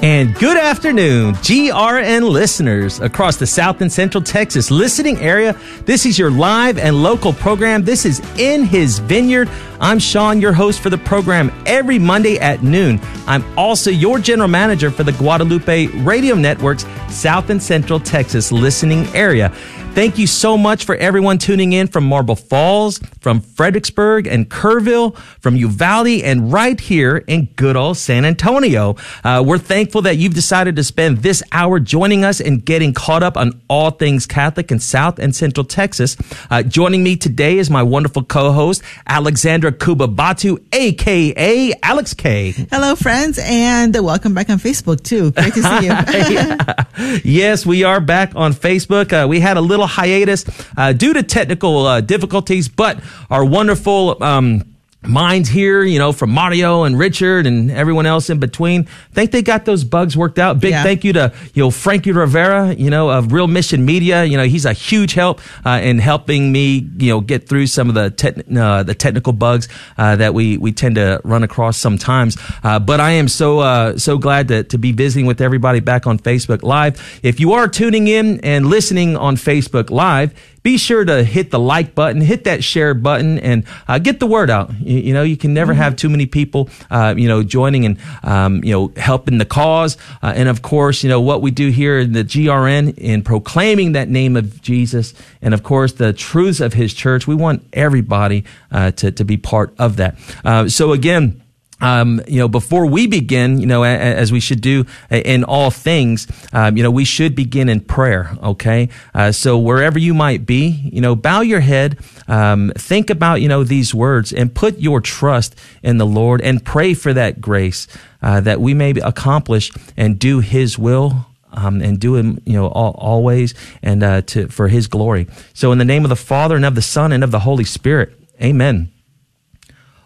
And good afternoon, GRN listeners across the South and Central Texas listening area. This is your live and local program. This is In His Vineyard. I'm Sean, your host for the program every Monday at noon. I'm also your general manager for the Guadalupe Radio Network's South and Central Texas listening area. Thank you so much for everyone tuning in from Marble Falls, from Fredericksburg and Kerrville, from Uvalde, and right here in good old San Antonio. Uh, we're thankful that you've decided to spend this hour joining us and getting caught up on all things Catholic in South and Central Texas. Uh, joining me today is my wonderful co-host, Alexandra Kubabatu, aka Alex K. Hello, friends, and welcome back on Facebook too. Great to see you. yes, we are back on Facebook. Uh, we had a little hiatus uh, due to technical uh, difficulties, but our wonderful um, minds here, you know, from Mario and Richard and everyone else in between. Think they got those bugs worked out. Big Yeah. thank you to, you know, Frankie Rivera, you know, of Real Mission Media. You know, he's a huge help uh, in helping me, you know, get through some of the tech uh, the technical bugs uh, that we we tend to run across sometimes. Uh, but I am so uh, so glad to to be visiting with everybody back on Facebook Live. If you are tuning in and listening on Facebook Live, be sure to hit the like button, hit that share button, and uh, get the word out. You, you know, you can never have too many people, uh, you know, joining and um, you know helping the cause. Uh, and of course, you know what we do here in the GRN in proclaiming that name of Jesus, and of course the truths of His church. We want everybody uh, to to be part of that. Uh, so again um, you know, before we begin, you know, as we should do in all things, um, you know, we should begin in prayer. Okay, uh, so wherever you might be, you know, bow your head, um, think about you know these words, and put your trust in the Lord, and pray for that grace uh, that we may accomplish and do His will. Um, and do him, you know, all, always and uh, to for His glory. So, in the name of the Father and of the Son and of the Holy Spirit, Amen.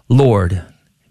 Lord,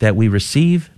that we receive,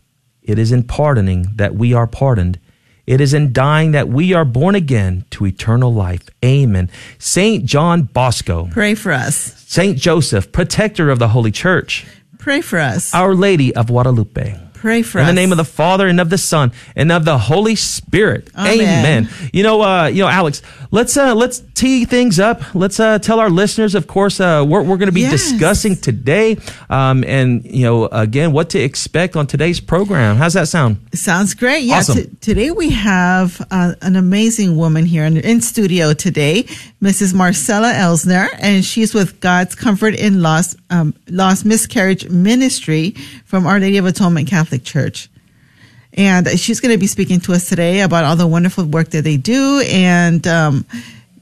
it is in pardoning that we are pardoned, it is in dying that we are born again to eternal life. Amen. Saint John Bosco, Pray for us. Saint Joseph, protector of the Holy Church, Pray for us. Our Lady of Guadalupe. Pray for In us. In the name of the Father and of the Son and of the Holy Spirit. Amen. You know, uh, you know, Alex, let's uh, let's tee things up. Let's uh, tell our listeners, of course, uh, what we're going to be Yes. discussing today, um, and you know, again, what to expect on today's program. How's that sound? Sounds great. Yeah. Awesome. t- today we have uh, an amazing woman here in, in studio today, Mrs. Marcella Elsner, and she's with God's Comfort in Loss um, Loss Miscarriage Ministry from Our Lady of Atonement Catholic Church. And she's going to be speaking to us today about all the wonderful work that they do, and um,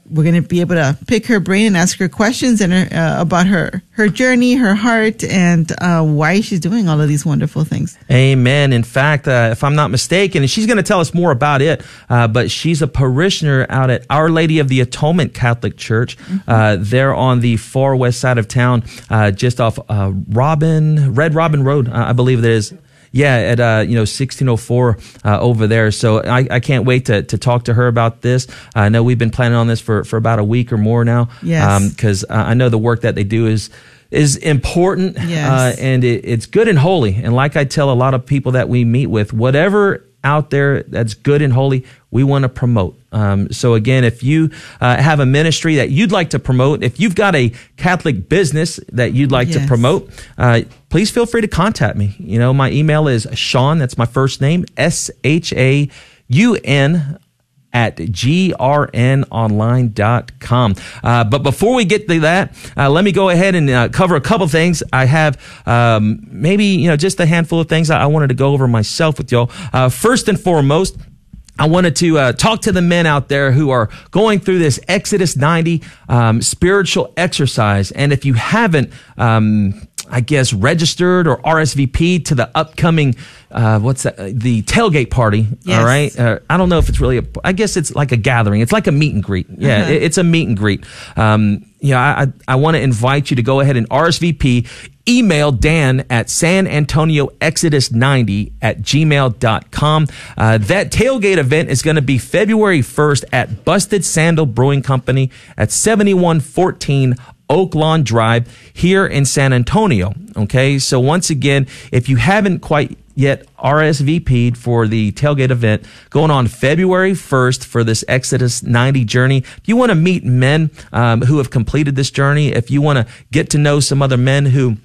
we're going to be able to pick her brain and ask her questions and her, uh, about her her journey, her heart, and uh, why she's doing all of these wonderful things. Amen. In fact, uh, if I'm not mistaken, and she's going to tell us more about it, uh, but she's a parishioner out at Our Lady of the Atonement Catholic Church. Uh, they're on the far west side of town, uh, just off uh, Robin Red Robin Road, uh, I believe it is. Yeah, at uh, you know 1604 uh, over there. So I, I can't wait to, to talk to her about this. I know we've been planning on this for, for about a week or more now. Yes. because uh, I know the work that they do is is important. Yes. Uh, and it, it's good and holy. And like I tell a lot of people that we meet with, whatever out there that's good and holy, we want to promote. Um, so again, if you uh, have a ministry that you'd like to promote, if you've got a Catholic business that you'd like to promote, uh, please feel free to contact me. You know, my email is Sean. That's my first name. S H A U N at grnonline.com. Uh, but before we get to that, uh, let me go ahead and uh, cover a couple things. I have um, maybe you know just a handful of things I, I wanted to go over myself with y'all. Uh, first and foremost. I wanted to uh, talk to the men out there who are going through this Exodus 90 um, spiritual exercise. And if you haven't, um, I guess, registered or RSVP to the upcoming, uh, what's that, uh, the tailgate party. Yes. All right. Uh, I don't know if it's really, a, I guess it's like a gathering. It's like a meet and greet. Yeah, Uh-huh. it- it's a meet and greet. Um, you know, I, I, I want to invite you to go ahead and RSVP. Email Dan at San Antonio Exodus 90 at gmail.com. Uh, that tailgate event is going to be February 1st at Busted Sandal Brewing Company at 7114 Oak Lawn Drive here in San Antonio. Okay. So once again, if you haven't quite yet RSVP'd for the tailgate event going on February 1st for this Exodus 90 journey. If you want to meet men um, who have completed this journey, if you want to get to know some other men who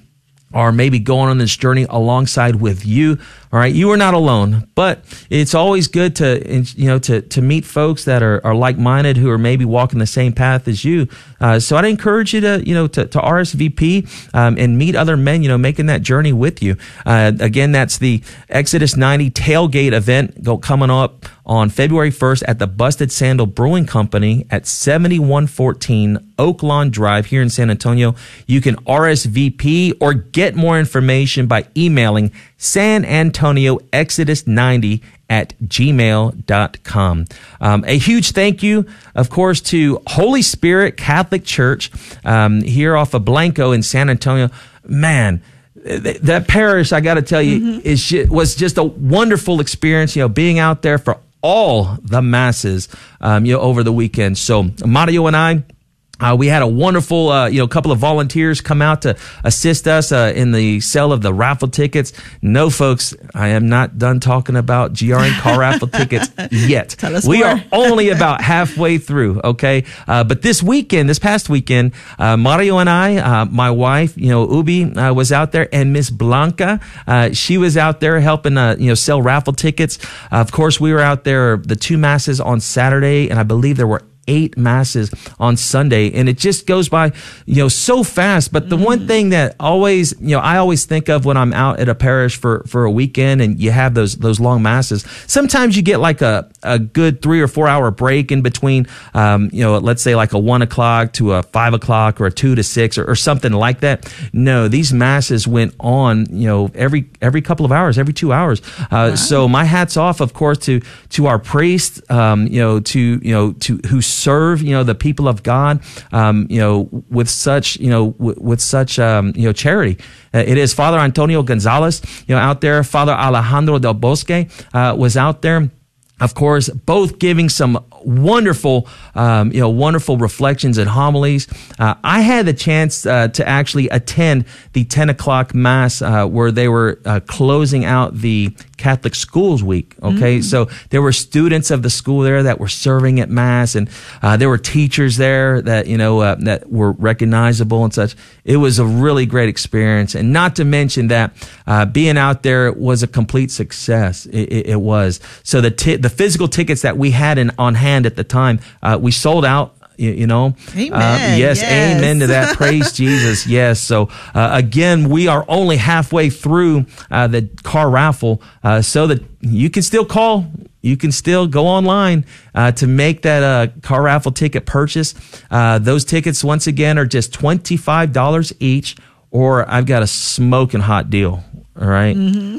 are maybe going on this journey alongside with you. All right. You are not alone, but it's always good to, you know, to, to meet folks that are, are like minded who are maybe walking the same path as you. Uh, so I'd encourage you to, you know, to, to RSVP, um, and meet other men, you know, making that journey with you. Uh, again, that's the Exodus 90 tailgate event go, coming up on February 1st at the Busted Sandal Brewing Company at 7114 Oak Lawn Drive here in San Antonio. You can RSVP or get more information by emailing San Antonio Exodus 90 at gmail.com. Um, a huge thank you, of course, to Holy Spirit Catholic Church um, here off of Blanco in San Antonio. Man, th- that parish, I got to tell you, is ju- was just a wonderful experience. You know, being out there for all the masses, um, you know, over the weekend. So Mario and I. Uh, we had a wonderful, uh, you know, couple of volunteers come out to assist us uh, in the sale of the raffle tickets. No, folks, I am not done talking about GRN car raffle tickets yet. Tell us we more. are only about halfway through. Okay, uh, but this weekend, this past weekend, uh, Mario and I, uh, my wife, you know, Ubi uh, was out there, and Miss Blanca, uh, she was out there helping, uh, you know, sell raffle tickets. of course, we were out there the two masses on Saturday, and I believe there were eight masses on Sunday and it just goes by, you know, so fast. But the one thing that always, you know, I always think of when I'm out at a parish for, for a weekend and you have those, those long masses, sometimes you get like a, a good three or four hour break in between, um, you know, let's say like a one o'clock to a five o'clock or a two to six or, or something like that. No, these masses went on, you know, every, every couple of hours, every two hours. Uh, so my hat's off, of course, to, to our priests, um, you know, to, you know, to, who serve, you know, the people of God, um, you know, with such, you know, w- with such, um, you know, charity. Uh, it is Father Antonio Gonzalez, you know, out there. Father Alejandro del Bosque uh, was out there of course, both giving some wonderful, um, you know, wonderful reflections and homilies. Uh, I had the chance uh, to actually attend the 10 o'clock mass uh, where they were uh, closing out the Catholic Schools Week. Okay, so there were students of the school there that were serving at mass, and uh, there were teachers there that you know uh, that were recognizable and such. It was a really great experience, and not to mention that uh, being out there was a complete success. It, it, it was. So the ti- the physical tickets that we had in, on hand at the time, uh, we sold out. You, you know, Amen. Uh, yes, Yes. amen to that. Praise Jesus. Yes. So uh, again, we are only halfway through uh, the car raffle, uh, so that you can still call. You can still go online uh, to make that uh, car raffle ticket purchase. Uh, those tickets, once again, are just twenty five dollars each. Or I've got a smoking hot deal. All right?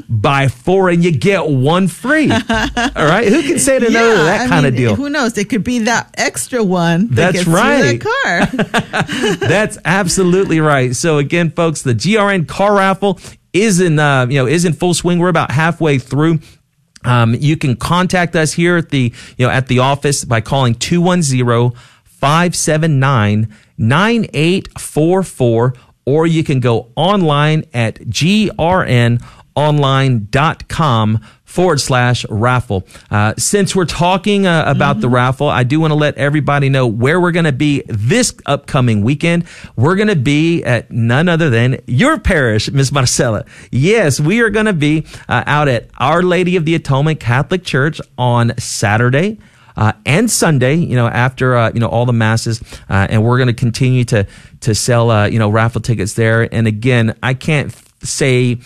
buy four and you get one free. all right, who can say to no to that I kind of deal? Who knows? It could be that extra one. That That's gets right. that car. That's absolutely right. So again, folks, the GRN car raffle is in uh, you know is in full swing. We're about halfway through. Um, you can contact us here at the you know at the office by calling 210-579-9844 or you can go online at grnonline.com forward slash raffle. Uh, since we're talking uh, about the raffle, I do want to let everybody know where we're going to be this upcoming weekend. We're going to be at none other than your parish, Miss Marcella. Yes, we are going to be uh, out at Our Lady of the Atonement Catholic Church on Saturday uh, and Sunday, you know, after uh, you know all the masses, uh, and we're going to continue to to sell uh, you know raffle tickets there. And again, I can't say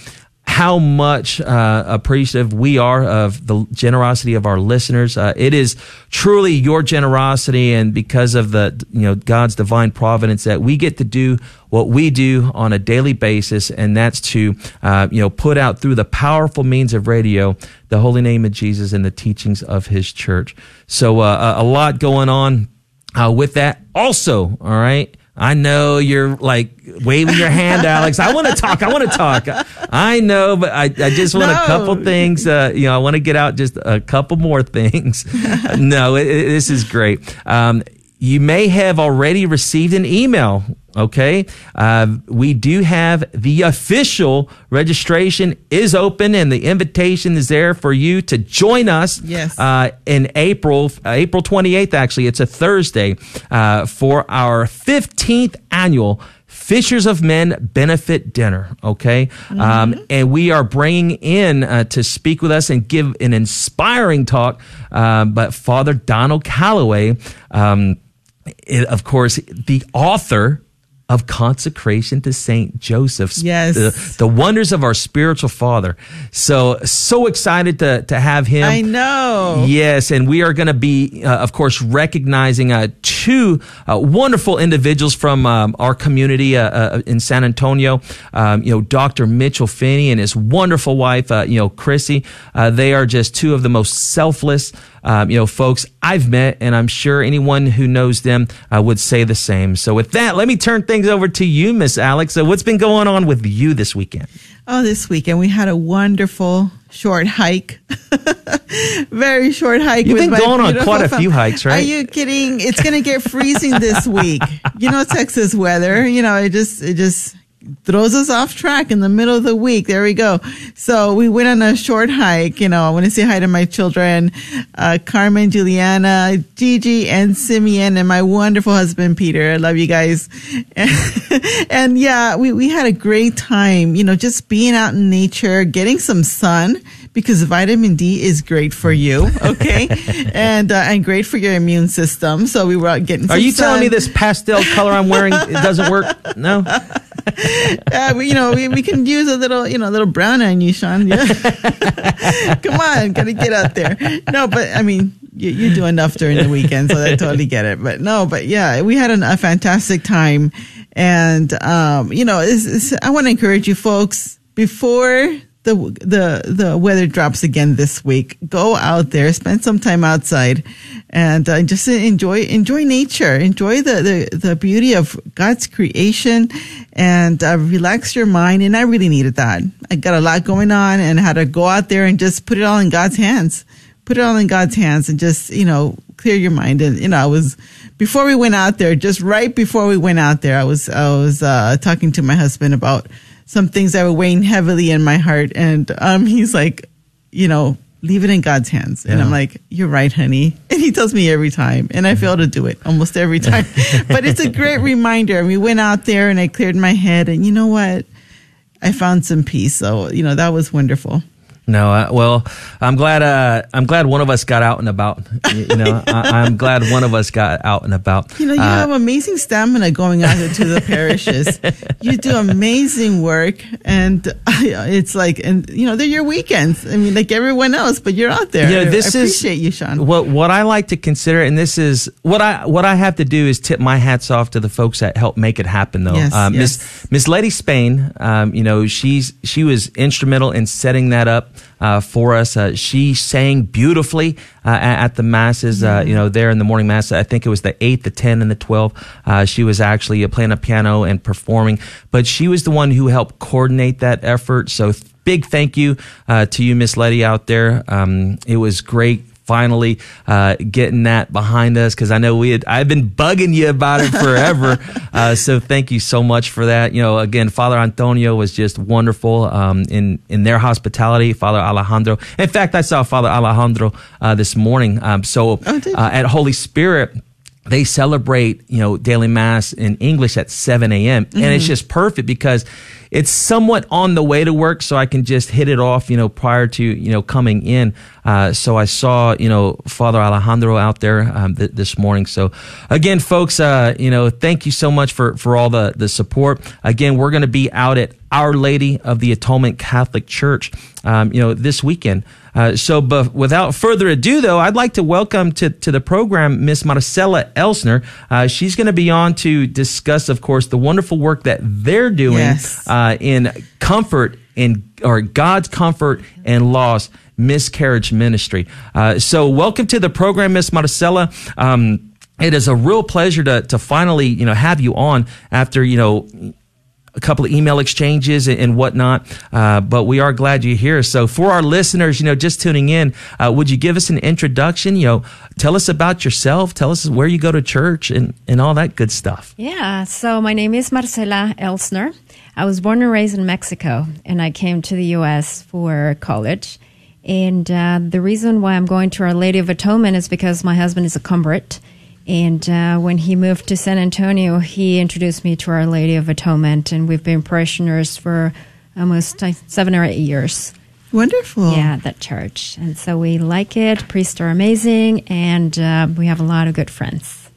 how much uh, appreciative we are of the generosity of our listeners. Uh, it is truly your generosity, and because of the you know God's divine providence, that we get to do what we do on a daily basis, and that's to uh, you know put out through the powerful means of radio the holy name of Jesus and the teachings of His church. So uh, a lot going on uh, with that. Also, all right. I know you're like waving your hand, Alex. I want to talk. I want to talk. I know, but I, I just want no. a couple things. Uh, you know, I want to get out just a couple more things. no, it, it, this is great. Um, you may have already received an email. Okay. Uh, we do have the official registration is open and the invitation is there for you to join us. Yes. Uh, in April, uh, April 28th, actually, it's a Thursday, uh, for our 15th annual Fishers of Men benefit dinner. Okay. Mm-hmm. Um, and we are bringing in uh, to speak with us and give an inspiring talk, uh, but Father Donald Calloway, um, it, of course, the author of consecration to Saint Joseph. Yes. The, the, wonders of our spiritual father. So, so excited to, to have him. I know. Yes. And we are going to be, uh, of course, recognizing uh, two uh, wonderful individuals from um, our community uh, uh, in San Antonio. Um, you know, Dr. Mitchell Finney and his wonderful wife, uh, you know, Chrissy. they are just two of the most selfless, um, you know, folks I've met, and I'm sure anyone who knows them uh, would say the same. So, with that, let me turn things over to you, Miss Alex. So, what's been going on with you this weekend? Oh, this weekend we had a wonderful short hike. Very short hike. You've been going on quite a few hikes, right? Are you kidding? It's going to get freezing this week. You know, Texas weather. You know, it just it just throws us off track in the middle of the week. There we go. So we went on a short hike. You know, I want to say hi to my children, uh, Carmen, Juliana, Gigi, and Simeon, and my wonderful husband, Peter. I love you guys. and yeah, we, we had a great time, you know, just being out in nature, getting some sun because vitamin D is great for you. Okay. and, uh, and great for your immune system. So we were out getting Are you sun. telling me this pastel color I'm wearing, it doesn't work? No? uh, we, you know, we, we can use a little, you know, a little brown on you, Sean. Yeah. Come on, gotta get out there. No, but I mean, you, you do enough during the weekend, so I totally get it. But no, but yeah, we had an, a fantastic time, and um, you know, it's, it's, I want to encourage you folks before the the the weather drops again this week. Go out there, spend some time outside, and uh, just enjoy enjoy nature, enjoy the, the the beauty of God's creation, and uh, relax your mind. And I really needed that. I got a lot going on, and had to go out there and just put it all in God's hands. Put it all in God's hands, and just you know clear your mind. And you know, I was before we went out there, just right before we went out there, I was I was uh, talking to my husband about some things that were weighing heavily in my heart. And um, he's like, you know, leave it in God's hands. And yeah. I'm like, you're right, honey. And he tells me every time. And I fail to do it almost every time. but it's a great reminder. And we went out there and I cleared my head. And you know what? I found some peace. So, you know, that was wonderful. No, uh, well, I'm glad. Uh, I'm glad one of us got out and about. You, you know, I, am glad one of us got out and about. You know, you uh, have amazing stamina going out into the parishes. You do amazing work, and it's like, and you know, they're your weekends. I mean, like everyone else, but you're out there. Yeah, this I appreciate is you, Sean. What what I like to consider, and this is what I what I have to do is tip my hats off to the folks that help make it happen. Though, yes, um, yes. Miss Miss Letty Spain, um, you know, she's she was instrumental in setting that up uh, for us. Uh, she sang beautifully uh, at, the masses, uh, you know, there in the morning mass. I think it was the 8, the 10, and the 12. Uh, she was actually playing a piano and performing, but she was the one who helped coordinate that effort. So big thank you uh, to you, Miss Letty, out there. Um, it was great finally uh, getting that behind us because I know we had I've been bugging you about it forever. uh, so thank you so much for that. You know, again, Father Antonio was just wonderful um, in in their hospitality. Father Alejandro. In fact, I saw Father Alejandro uh, this morning. Um, so oh, uh, at Holy Spirit they celebrate, you know, daily mass in English at 7 a.m. Mm-hmm. And it's mm-hmm. just perfect because it's somewhat on the way to work. So I can just hit it off, you know, prior to, you know, coming in. Uh, so I saw, you know, Father Alejandro out there um, th- this morning. So again, folks, uh, you know, thank you so much for, for all the, the support. Again, we're going to be out at Our Lady of the Atonement Catholic Church, um, you know, this weekend. Uh, so, but without further ado, though, I'd like to welcome to, to the program Miss Marcella Elsner. Uh, she's going to be on to discuss, of course, the wonderful work that they're doing Yes. uh, in comfort in or God's comfort and loss miscarriage ministry. Uh, so, welcome to the program, Miss Marcella. Um, it is a real pleasure to to finally you know have you on after you know a couple of email exchanges and, and whatnot. Uh, but we are glad you're here. So for our listeners, you know, just tuning in, uh, would you give us an introduction? You know, tell us about yourself. Tell us where you go to church and, and all that good stuff. Yeah, so my name is Marcela Elsner. I was born and raised in Mexico, and I came to the U.S. for college. And uh, the reason why I'm going to Our Lady of Atonement is because my husband is a convert. And uh, when he moved to San Antonio, he introduced me to Our Lady of Atonement, and we've been parishioners for almost seven or eight years. Wonderful. Yeah, that church. And so we like it. Priests are amazing, and uh, we have a lot of good friends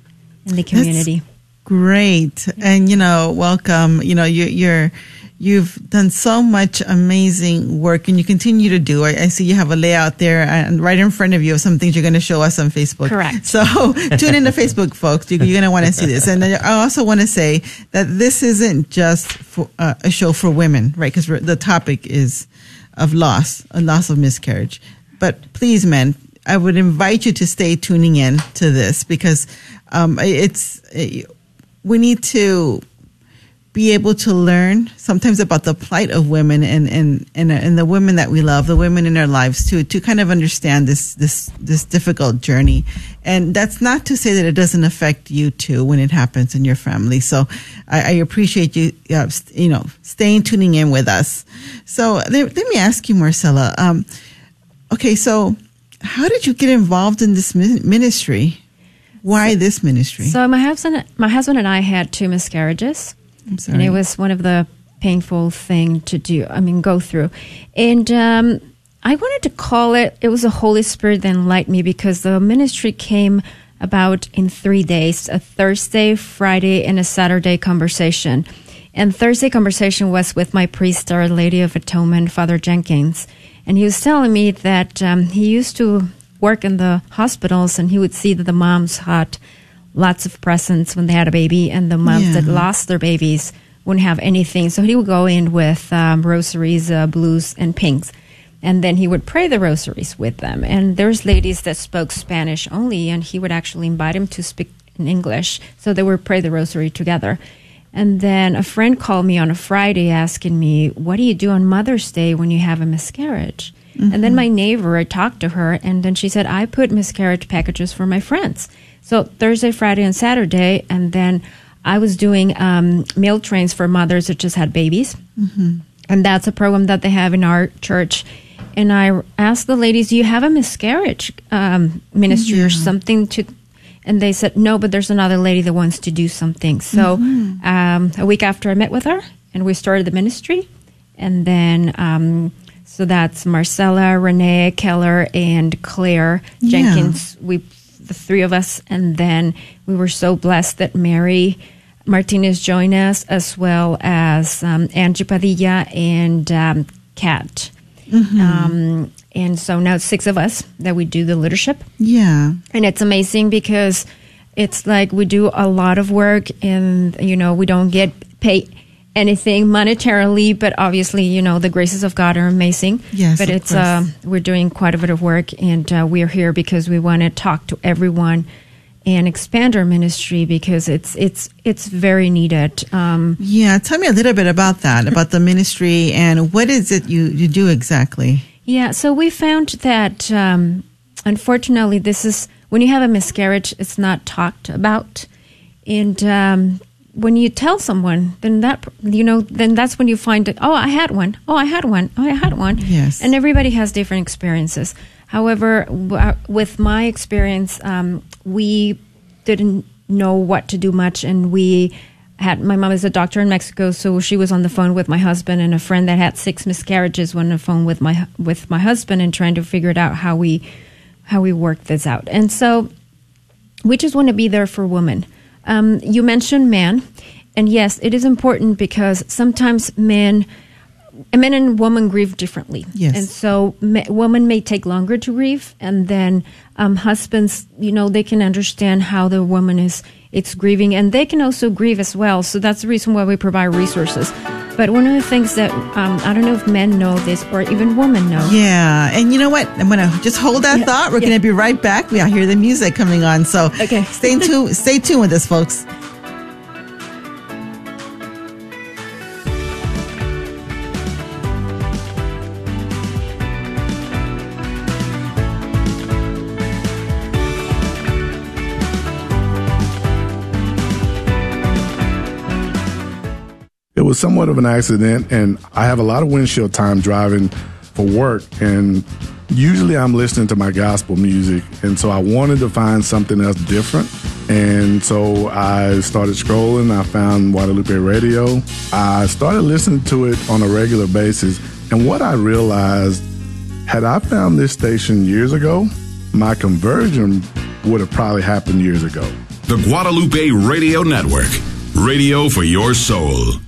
in the community. Great. And you know, welcome. You know, you, you're you've done so much amazing work, and you continue to do. I, I see you have a layout there, and right in front of you of some things you're going to show us on Facebook. Correct. So tune into Facebook, folks. You, you're going to want to see this. And I also want to say that this isn't just for, uh, a show for women, right? Because the topic is of loss, a loss of miscarriage. But please, men, I would invite you to stay tuning in to this because um, it's we need to be able to learn sometimes about the plight of women and, and, and, and the women that we love, the women in our lives too, to kind of understand this, this, this difficult journey. And that's not to say that it doesn't affect you too when it happens in your family. So I, I appreciate you, uh, st- you know, staying tuning in with us. So let, let me ask you, Marcella. Um, okay. So how did you get involved in this ministry? Why this ministry? So my husband, my husband and I had two miscarriages. And it was one of the painful thing to do. I mean, go through, and um, I wanted to call it. It was the Holy Spirit that enlightened me because the ministry came about in three days: a Thursday, Friday, and a Saturday conversation. And Thursday conversation was with my priest, Our Lady of Atonement, Father Jenkins, and he was telling me that um, he used to work in the hospitals and he would see that the moms had lots of presents when they had a baby and the moms that lost their babies wouldn't have anything. So he would go in with um, rosaries uh, blues and pinks. And then he would pray the rosaries with them. And there's ladies that spoke spanish only and he would actually invite them to speak in english. So they would pray the rosary together. And then a friend called me on a friday asking me what do you do on mother's day when you have a miscarriage? And then my neighbor, I talked to her, and then she said, I put miscarriage packages for my friends. So Thursday, Friday, and Saturday, and then I was doing um, meal trains for mothers that just had babies. And that's a program that they have in our church. And I asked the ladies, Do you have a miscarriage um, ministry or something to? And they said, No, but there's another lady that wants to do something. So um, a week after I met with her, and we started the ministry. And then, um, so that's Marcella, Renee, Keller, and Claire Yeah. Jenkins. We, the three of us, and then we were so blessed that Mary Martinez joined us, as well as um, Angie Padilla and um, Kat. Um, and so now it's six of us that we do the leadership. yeah. And it's amazing because it's like we do a lot of work and, you know, we don't get paid anything monetarily, but obviously, you know, the graces of God are amazing. Yes, But it's, uh, we're doing quite a bit of work and uh, we're here because we want to talk to everyone and expand our ministry because it's, it's, it's very needed. Um, Yeah, tell me a little bit about that, about the ministry and what is it you, you do exactly? Yeah, so we found that um, unfortunately, this is when you have a miscarriage, it's not talked about, and um, when you tell someone, then that you know, then that's when you find it. Oh, I had one. Oh, I had one. Oh, I had one. Yes. and everybody has different experiences. However, w- uh, with my experience, um, we didn't know what to do much, and we had my mom is a doctor in Mexico, so she was on the phone with my husband and a friend that had six miscarriages. Was on the phone with my with my husband and trying to figure it out how we how we work this out. And so we just want to be there for women. Um, you mentioned man, and yes, it is important because sometimes men, men and women grieve differently. Yes. And so me, women may take longer to grieve, and then um, husbands, you know, they can understand how the woman is it's grieving, and they can also grieve as well. So that's the reason why we provide resources. But one of the things that um, I don't know if men know this or even women know. Yeah, and you know what? I'm gonna just hold that Yeah, thought. We're yeah. gonna be right back. We hear the music coming on, so Okay. stay tuned. stay tuned with us, folks. Was somewhat of an accident, and I have a lot of windshield time driving for work, and usually I'm listening to my gospel music, and so I wanted to find something else different. And so I started scrolling. I found Guadalupe Radio. I started listening to it on a regular basis. And what I realized, had I found this station years ago, my conversion would have probably happened years ago. The Guadalupe Radio Network. Radio for your soul.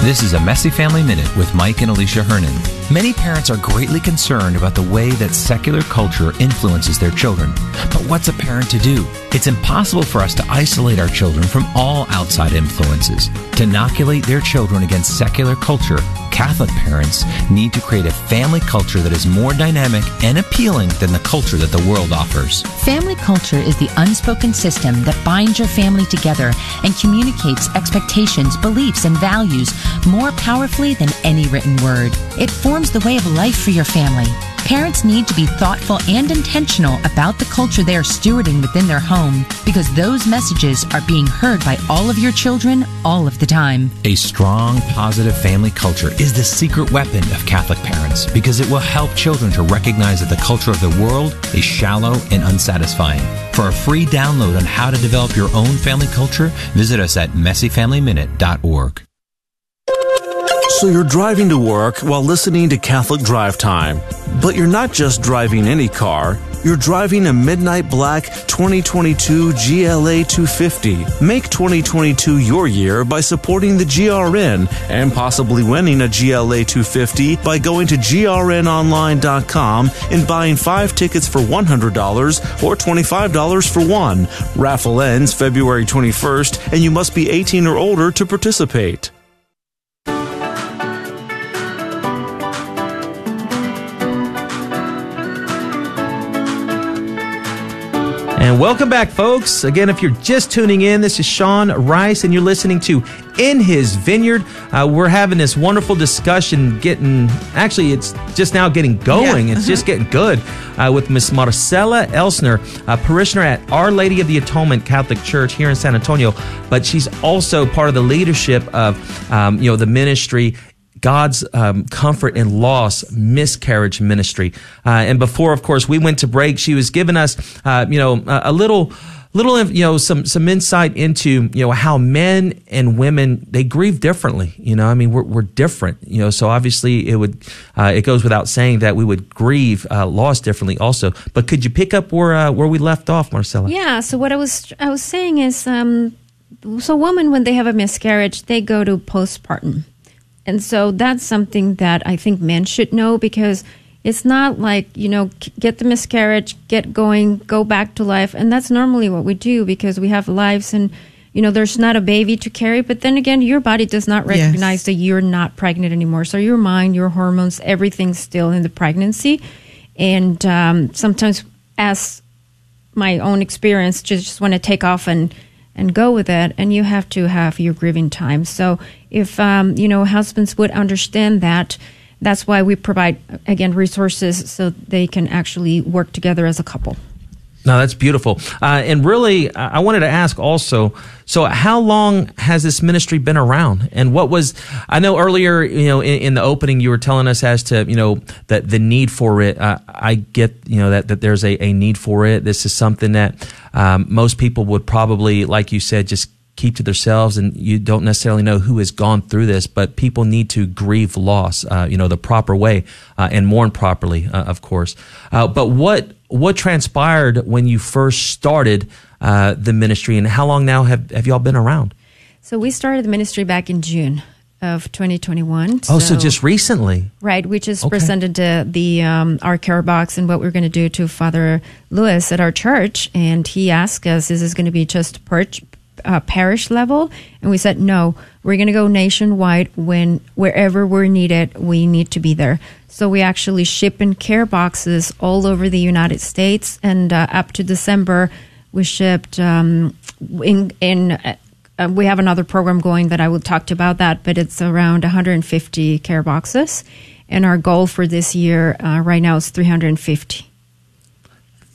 This is a Messy Family Minute with Mike and Alicia Hernon. Many parents are greatly concerned about the way that secular culture influences their children. But what's a parent to do? It's impossible for us to isolate our children from all outside influences. To inoculate their children against secular culture, Catholic parents need to create a family culture that is more dynamic and appealing than the culture that the world offers. Family culture is the unspoken system that binds your family together and communicates expectations, beliefs, and values more powerfully than any written word. It forms the way of life for your family. Parents need to be thoughtful and intentional about the culture they are stewarding within their home because those messages are being heard by all of your children all of the time. A strong, positive family culture is the secret weapon of Catholic parents because it will help children to recognize that the culture of the world is shallow and unsatisfying. For a free download on how to develop your own family culture, visit us at messyfamilyminute.org. So you're driving to work while listening to Catholic Drive Time. But you're not just driving any car. You're driving a Midnight Black 2022 GLA 250. Make 2022 your year by supporting the GRN and possibly winning a GLA 250 by going to grnonline.com and buying five tickets for $100 or $25 for one. Raffle ends February 21st and you must be 18 or older to participate. And welcome back, folks. Again, if you're just tuning in, this is Sean Rice, and you're listening to In His Vineyard. Uh, we're having this wonderful discussion, getting actually, it's just now getting going. Yeah. It's just getting good uh, with Miss Marcella Elsner, a parishioner at Our Lady of the Atonement Catholic Church here in San Antonio. But she's also part of the leadership of, um, you know, the ministry God's um, comfort in loss miscarriage ministry. Uh, and before, of course, we went to break. She was giving us, uh, you know, a, a little, little, you know, some some insight into, you know, how men and women they grieve differently. You know, I mean, we're we're different. You know, so obviously it would, uh, it goes without saying that we would grieve uh, loss differently also. But could you pick up where uh, where we left off, Marcella? Yeah. So what I was I was saying is, um, so women when they have a miscarriage, they go to postpartum, and so that's something that I think men should know because it's not like you know get the miscarriage, get going, go back to life, and that's normally what we do because we have lives and. You know, there's not a baby to carry, but then again, your body does not Yes. recognize that you're not pregnant anymore. So your mind, your hormones, everything's still in the pregnancy. And um, sometimes, as my own experience just, just want to take off and and go with it and you have to have your grieving time. So if um, you know husbands would understand that that's why we provide again resources so they can actually work together as a couple No, that's beautiful. Uh, and really, I wanted to ask also. So, how long has this ministry been around? And what was? I know earlier, you know, in, in the opening, you were telling us as to you know that the need for it. Uh, I get you know that that there's a, a need for it. This is something that um, most people would probably, like you said, just keep to themselves and you don't necessarily know who has gone through this but people need to grieve loss uh, you know the proper way uh, and mourn properly uh, of course uh, but what what transpired when you first started uh, the ministry and how long now have, have y'all been around So we started the ministry back in June of 2021. Oh, so just recently. Right, we just Okay. presented the, the um, our care box and what we're going to do to Father Lewis at our church, and he asked us, "Is this going to be just perch, uh, parish level?" And we said, "No, we're going to go nationwide. When wherever we're needed, we need to be there." So we actually ship in care boxes all over the United States, and uh, up to December, we shipped um, in in. Uh, we have another program going that I will talk to about that, but it's around 150 care boxes, and our goal for this year uh, right now is 350.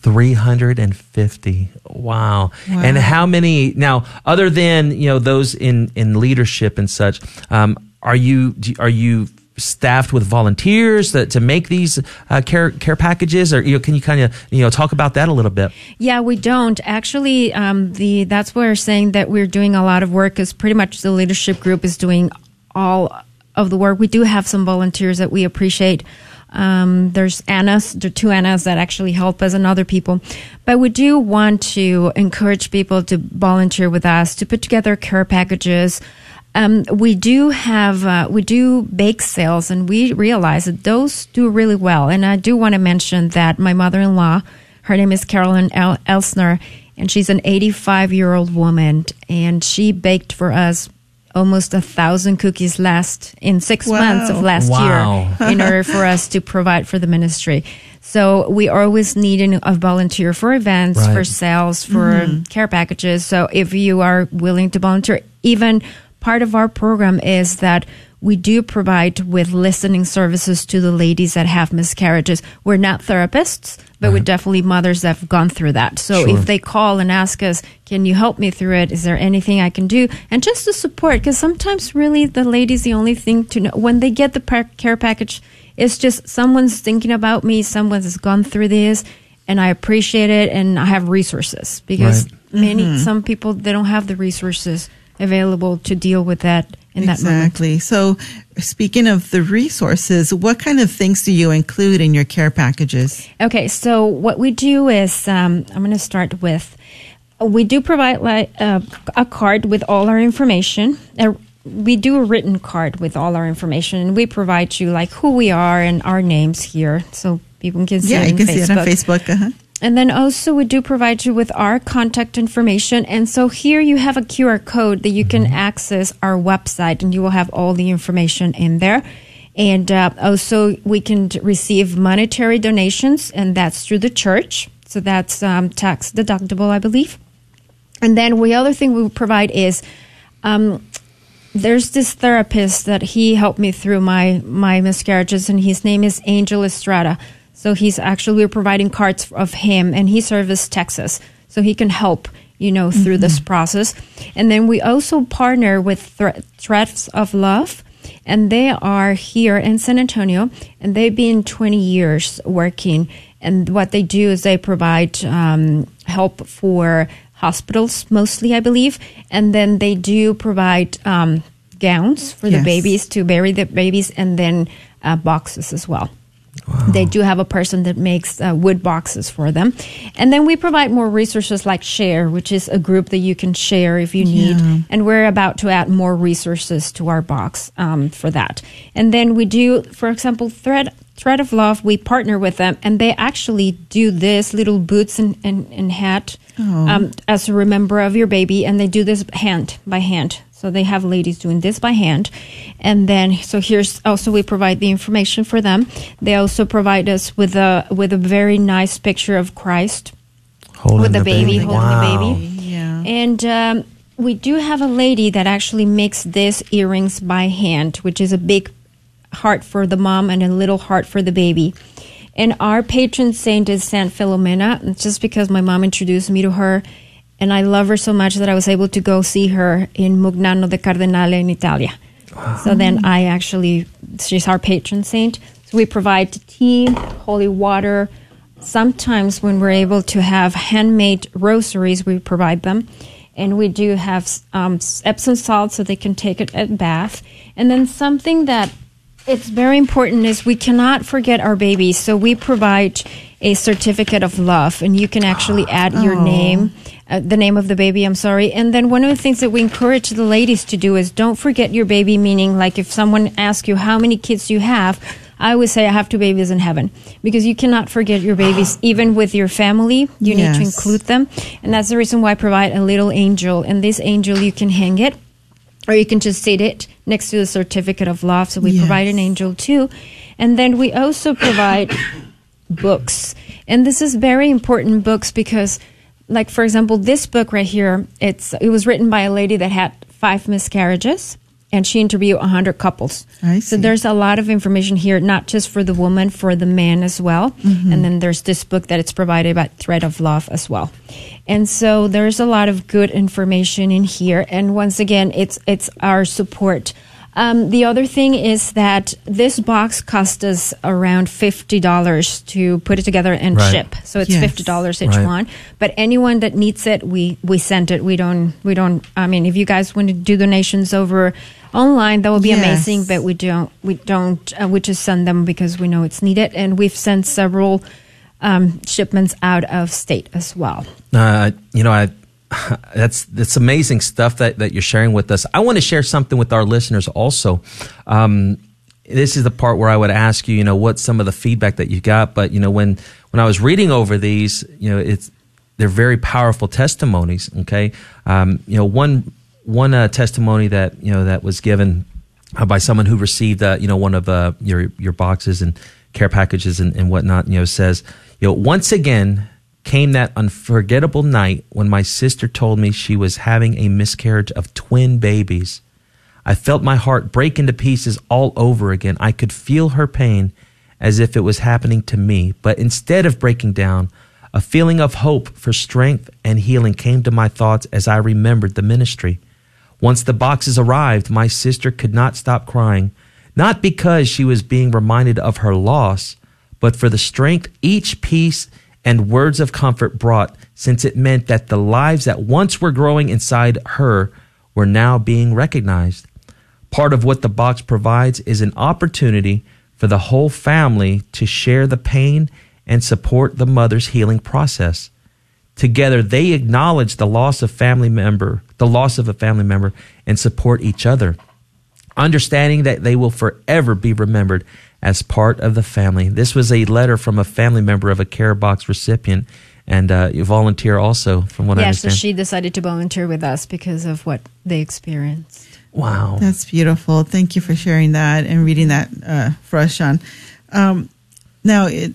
350 wow. and how many now other than you know those in in leadership and such um, are you are you staffed with volunteers that to make these uh, care care packages or you know can you kind of you know talk about that a little bit Yeah, we don't actually. Um, the that's why we're saying that we're doing a lot of work. Is pretty much the leadership group is doing all of the work. We do have some volunteers that we appreciate. Um, there's Annas, are two Annas that actually help us and other people. But we do want to encourage people to volunteer with us, to put together care packages. Um, we do have, uh, we do bake sales and we realize that those do really well. And I do want to mention that my mother-in-law, her name is Carolyn El- Elsner, and she's an 85 year old woman, and she baked for us almost a thousand cookies last in six Wow. months of last Wow. year in order for us to provide for the ministry. So we always need a volunteer for events, Right. for sales, for mm-hmm. care packages. So if you are willing to volunteer, even part of our program is that we do provide with listening services to the ladies that have miscarriages. We're not therapists, but we're uh-huh. definitely mothers that have gone through that. So Sure. if they call and ask us, can you help me through it? Is there anything I can do? And just to support, because sometimes really the ladies, the only thing to know when they get the pa- care package, it's just someone's thinking about me, someone has gone through this, and I appreciate it, and I have resources because Right. many, mm-hmm. some people, they don't have the resources available to deal with that in that moment. Exactly. So, speaking of the resources, what kind of things do you include in your care packages? Okay, so what we do is um, I'm going to start with we do provide like uh, a card with all our information. Uh, we do a written card with all our information, and we provide you like who we are and our names here, so people can see. yeah, it you can see it on Facebook. Facebook. Uh-huh. And then also we do provide you with our contact information. And so here you have a QR code that you can access our website and you will have all the information in there. And uh, also we can receive monetary donations and that's through the church. So that's um, tax deductible, I believe. And then the other thing we provide is um, there's this therapist that he helped me through my my miscarriages, and his name is Angel Estrada. So he's actually we're providing cards of him, and he serves Texas, so he can help you know through this process. And then we also partner with Thre- Threads of Love. And they are here in San Antonio, and they've been 20 years working. And what they do is they provide um, help for hospitals mostly, I believe, and then they do provide um, gowns for the babies to bury the babies, and then uh, boxes as well. They do have a person that makes uh, wood boxes for them. And then we provide more resources like Share, which is a group that you can share if you need. And we're about to add more resources to our box um, for that. And then we do, for example, Thread. Thread of Love, we partner with them, and they actually do this little boots and, and, and hat um, as a remember of your baby, and they do this hand by hand. So they have ladies doing this by hand. And then, so here's also we provide the information for them. They also provide us with a, with a very nice picture of Christ holding with the, baby, holding Wow. the baby. Yeah. And um, we do have a lady that actually makes these earrings by hand, which is a big heart for the mom and a little heart for the baby. And our patron saint is Saint Filomena. It's just because my mom introduced me to her, and I love her so much that I was able to go see her in Mugnano de Cardinale in Italia. So then I actually, she's our patron saint. So we provide tea, holy water. Sometimes when we're able to have handmade rosaries, we provide them. And we do have um, Epsom salt so they can take it at bath. And then something that It's very important is we cannot forget our babies. So we provide a certificate of love and you can actually add your Oh. name, uh, the name of the baby, I'm sorry. And then one of the things that we encourage the ladies to do is don't forget your baby, meaning like if someone asks you how many kids you have, I always say I have two babies in heaven because you cannot forget your babies even with your family. You need to include them. And that's the reason why I provide a little angel. And this angel, you can hang it or you can just sit it next to the certificate of love. So we Yes. provide an angel too. And then we also provide books. And this is very important books because like for example, this book right here, it's it was written by a lady that had five miscarriages and she interviewed 100 couples. I So there's a lot of information here, not just for the woman, for the man as well. Mm-hmm. And then there's this book that it's provided by Thread of Love as well. And so there's a lot of good information in here. And once again, it's it's our support. Um, the other thing is that this box cost us around fifty dollars to put it together and Right. ship. So it's Yes. fifty dollars each Right. one. But anyone that needs it, we we send it. We don't we don't. I mean, if you guys want to do donations over online, that would be Yes. amazing. But we don't we don't uh, we just send them because we know it's needed, and we've sent several um, shipments out of state as well. Uh, you know, I that's that's amazing stuff that, that you're sharing with us. I want to share something with our listeners also. Um, this is the part where I would ask you, you know, what some of the feedback that you got. But you know, when when I was reading over these, you know, it's they're very powerful testimonies. Okay, um, you know, one one uh, testimony that you know that was given uh, by someone who received uh, you know one of uh, your your boxes and care packages and, and whatnot. You know, says you know once again came that unforgettable night when my sister told me she was having a miscarriage of twin babies. I felt my heart break into pieces all over again. I could feel her pain as if it was happening to me. But instead of breaking down, a feeling of hope for strength and healing came to my thoughts as I remembered the ministry. Once the boxes arrived, my sister could not stop crying, not because she was being reminded of her loss, but for the strength each piece and words of comfort brought, since it meant that the lives that once were growing inside her were now being recognized. Part of what the box provides is an opportunity for the whole family to share the pain and support the mother's healing process. Together, they acknowledge the loss of family member, the loss of a family member, and support each other, understanding that they will forever be remembered as part of the family. This was a letter from a family member of a care box recipient, and uh, you volunteer also, from what I understand. yeah, so she decided to volunteer with us because of what they experienced. wow. That's beautiful. Thank you for sharing that and reading that uh, for us, Sean. Um, now, it,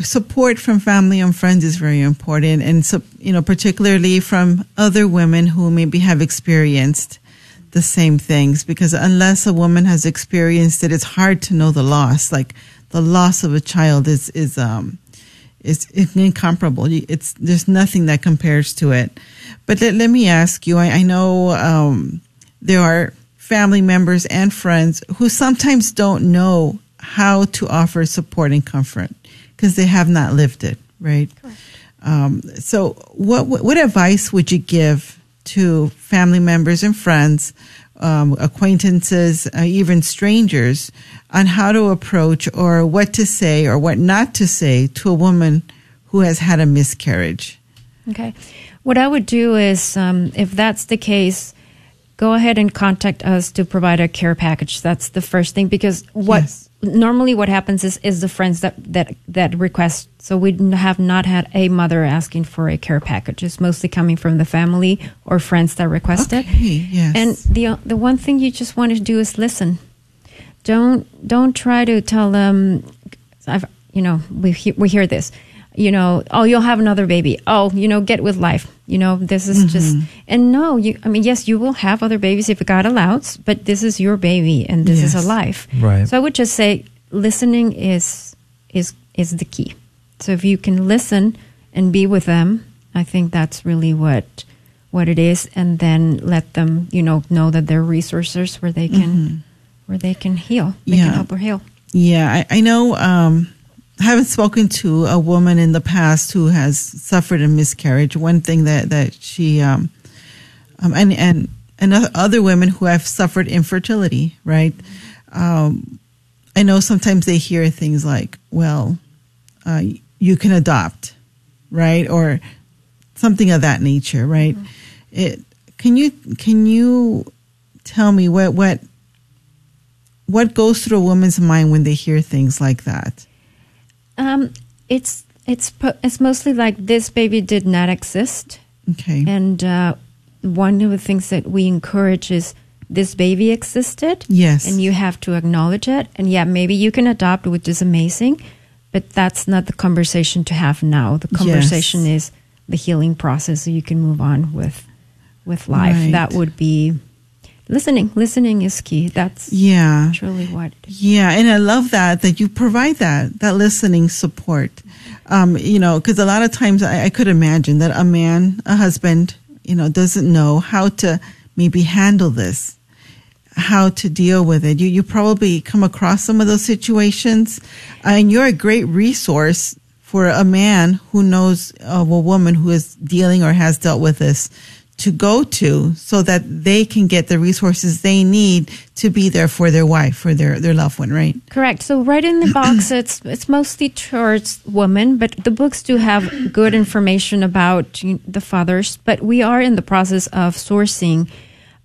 support from family and friends is very important, and so, you know, particularly from other women who maybe have experienced the same things. Because unless a woman has experienced it, it's hard to know the loss. Like the loss of a child is is um, is incomparable. It's there's nothing that compares to it. But let, let me ask you. I, I know um, there are family members and friends who sometimes don't know how to offer support and comfort because they have not lived it, right? Um, so, what, what what advice would you give to family members and friends, um, acquaintances, uh, even strangers, on how to approach or what to say or what not to say to a woman who has had a miscarriage? Okay. What I would do is, um, if that's the case, go ahead and contact us to provide a care package. That's the first thing because what Yes. Normally what happens is is the friends that that that request. So we have not had a mother asking for a care package. It's mostly coming from the family or friends that request it. Okay, yes. And the the one thing you just want to do is listen. Don't don't try to tell them. I've you know we we hear this. You know, oh, you'll have another baby. Oh, you know, get with life. You know, this is just and no, you. I mean, yes, you will have other babies if God allows, but this is your baby and this is a life. Right. So I would just say listening is is is the key. So if you can listen and be with them, I think that's really what what it is, and then let them, you know, know that there are resources where they can where they can heal. They Yeah. can help her heal. Yeah, I, I know. Um, I haven't spoken to a woman in the past who has suffered a miscarriage. One thing that that she um, um and and and other women who have suffered infertility, right? Um, I know sometimes they hear things like, well, uh, you can adopt, right? Or something of that nature, right? Mm-hmm. It, can you, can you tell me what, what, what goes through a woman's mind when they hear things like that? Um, it's it's it's mostly like this baby did not exist, Okay. and uh, one of the things that we encourage is this baby existed. Yes. and you have to acknowledge it. And yeah, maybe you can adopt, which is amazing, but that's not the conversation to have now. The Yes. conversation is the healing process, so you can move on with with life. Right. That would be listening. Listening is key. That's yeah. truly what. Yeah, and I love that that you provide that that listening support. Um, you know, because a lot of times I, I could imagine that a man, a husband, you know, doesn't know how to maybe handle this, how to deal with it. You you probably come across some of those situations, and you're a great resource for a man who knows of a woman who is dealing or has dealt with this to go to so that they can get the resources they need to be there for their wife, for their, their loved one, right? Correct. So right in the box, it's it's mostly towards women, but the books do have good information about the fathers. But we are in the process of sourcing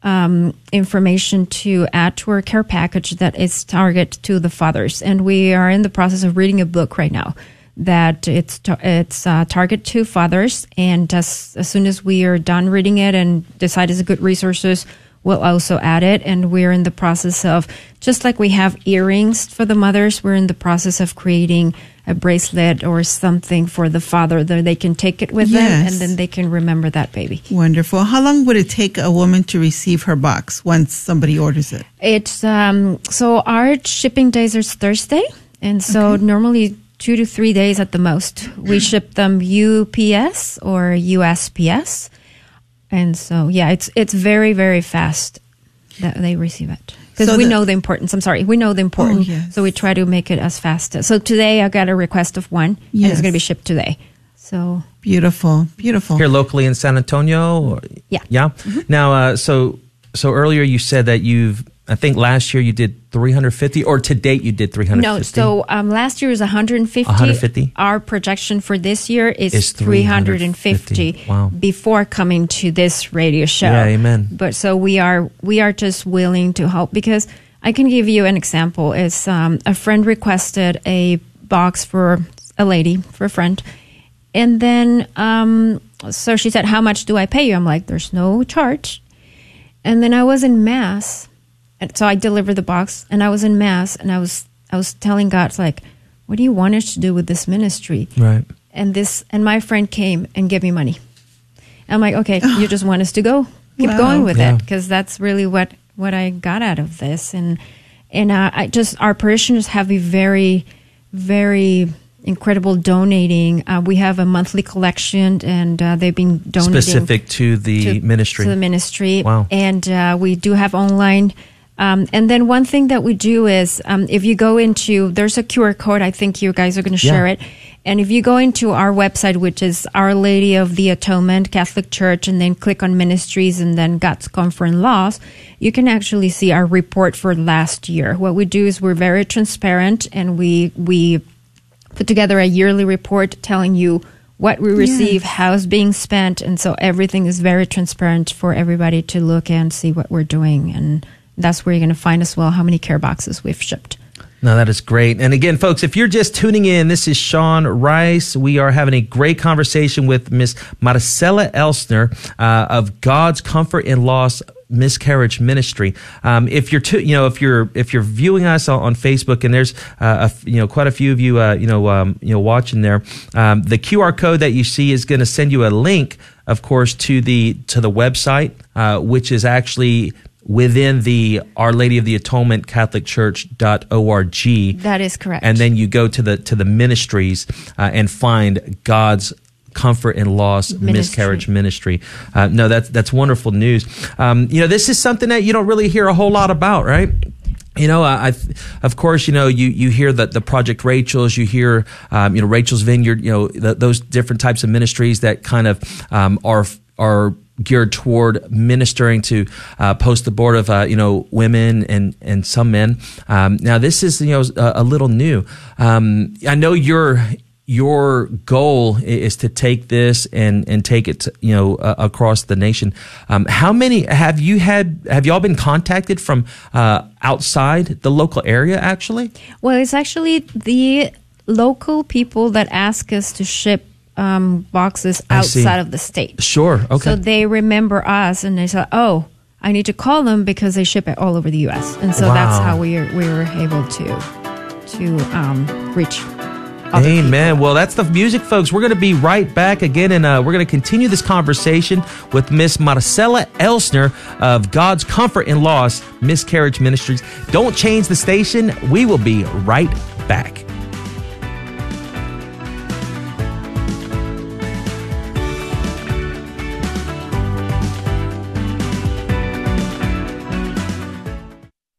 um, information to add to our care package that is target to the fathers, and we are in the process of reading a book right now that it's it's uh, target to fathers. And as as soon as we are done reading it and decide it's a good resources, we'll also add it. And we're in the process of, just like we have earrings for the mothers, we're in the process of creating a bracelet or something for the father that they can take it with them and then they can remember that baby. Wonderful. How long would it take a woman to receive her box once somebody orders it? It's, um, so our shipping days are Thursday. And so normally two to three days at the most. We ship them UPS or USPS. And so, yeah, it's, it's very, very fast that they receive it. Because So we the- know the importance. I'm sorry, we know the importance. Oh, yes. So we try to make it as fast. as- So today I got a request of one, and it's going to be shipped today. So Beautiful. Beautiful. here locally in San Antonio. Or, Yeah. yeah. Now, uh, so so earlier you said that you've. I think last year you did 350, or to date you did 350. no, so um, last year was 150. 150? Our projection for this year is, Is 350. 350. Wow. Before coming to this radio show. Yeah, amen. But so we are we are just willing to help because I can give you an example. Is um, a friend requested a box for a lady for a friend, and then um, so she said, "How much do I pay you?" I'm like, "There's no charge." And then I was in mass, and so I delivered the box, and I was in mass, and I was I was telling God, it's like, "What do you want us to do with this ministry?" right. And this, and my friend came and gave me money. I'm like, okay, you just want us to go, keep Wow. going with Yeah. it, because that's really what what I got out of this, and and uh, I just our parishioners have a very, very incredible donating. Uh, we have a monthly collection, and uh, they've been donating Specific to the to- ministry. To the ministry. Wow. And uh, we do have online. Um, and then one thing that we do is um, if you go into, there's a QR code. I think you guys are going to Yeah. share it. And if you go into our website, which is Our Lady of the Atonement Catholic Church, and then click on ministries and then God's and Loss, you can actually see our report for last year. What we do is we're very transparent and we, we put together a yearly report telling you what we receive, how it's being spent, and so everything is very transparent for everybody to look and see what we're doing. And that's where you're going to find as well how many care boxes we've shipped. No, that is great. And again, folks, if you're just tuning in, this is Sean Rice. We are having a great conversation with Miss Marcella Elsner uh, of God's Comfort in Loss Miscarriage Ministry. Um, if you're, tu- you know, if you're if you're viewing us on, on Facebook, and there's uh, a you know quite a few of you, uh, you know, um, you know, watching there, um, the QR code that you see is going to send you a link, of course, to the to the website, uh, which is actually within the Our Lady of the Atonement Catholic Church.org. That is correct. And then you go to the to the ministries uh, and find God's comfort and loss Ministry. miscarriage ministry. Uh, no, that's that's wonderful news. Um, you know, this is something that you don't really hear a whole lot about, right? You know, I, I of course, you know, you, you hear that the Project Rachel's, you hear, um, you know, Rachel's Vineyard, you know, th- those different types of ministries that kind of um, are are geared toward ministering to uh, post abortive, uh, you know, women and and some men. Um, now, this is you know a, a little new. Um, I know your your goal is to take this and and take it, to, you know, uh, across the nation. Um, how many have you had? Have y'all been contacted from uh, outside the local area? Actually, Well, it's actually the local people that ask us to ship um, boxes outside of the state. sure. Okay. So they remember us and they said, oh, I need to call them because they ship it all over the U.S. And so that's how we are, we were able to to um, reach. Amen. Well, that's the music, folks. We're going to be right back again, and uh, we're going to continue this conversation with Miss Marcella Elsner of God's Comfort in Loss Miscarriage Ministries. Don't change the station. We will be right back.